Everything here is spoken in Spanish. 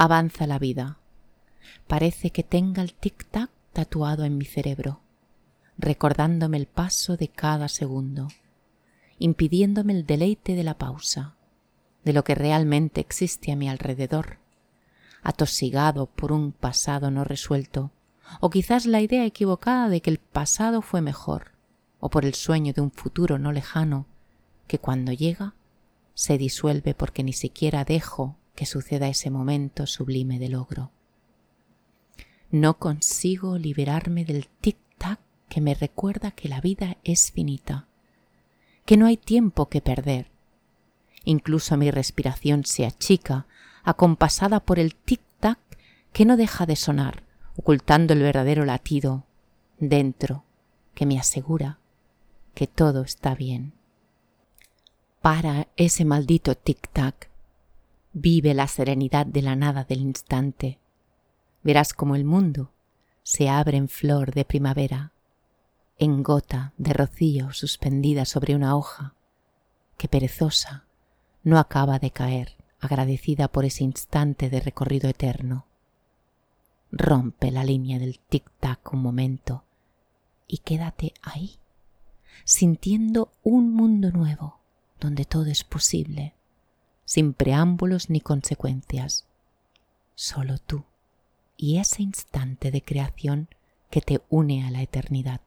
Avanza la vida. Parece que tenga el tic-tac tatuado en mi cerebro, recordándome el paso de cada segundo, impidiéndome el deleite de la pausa, de lo que realmente existe a mi alrededor, atosigado por un pasado no resuelto, o quizás la idea equivocada de que el pasado fue mejor, o por el sueño de un futuro no lejano, que cuando llega se disuelve porque ni siquiera dejo que suceda ese momento sublime de logro. No consigo liberarme del tic-tac que me recuerda que la vida es finita, que no hay tiempo que perder. Incluso mi respiración se achica, acompasada por el tic-tac que no deja de sonar, ocultando el verdadero latido dentro que me asegura que todo está bien. Para ese maldito tic-tac. Vive la serenidad de la nada del instante. Verás como el mundo se abre en flor de primavera, en gota de rocío suspendida sobre una hoja que perezosa no acaba de caer, agradecida por ese instante de recorrido eterno. Rompe la línea del tic-tac un momento y quédate ahí sintiendo un mundo nuevo donde todo es posible, sin preámbulos ni consecuencias. Solo tú y ese instante de creación que te une a la eternidad.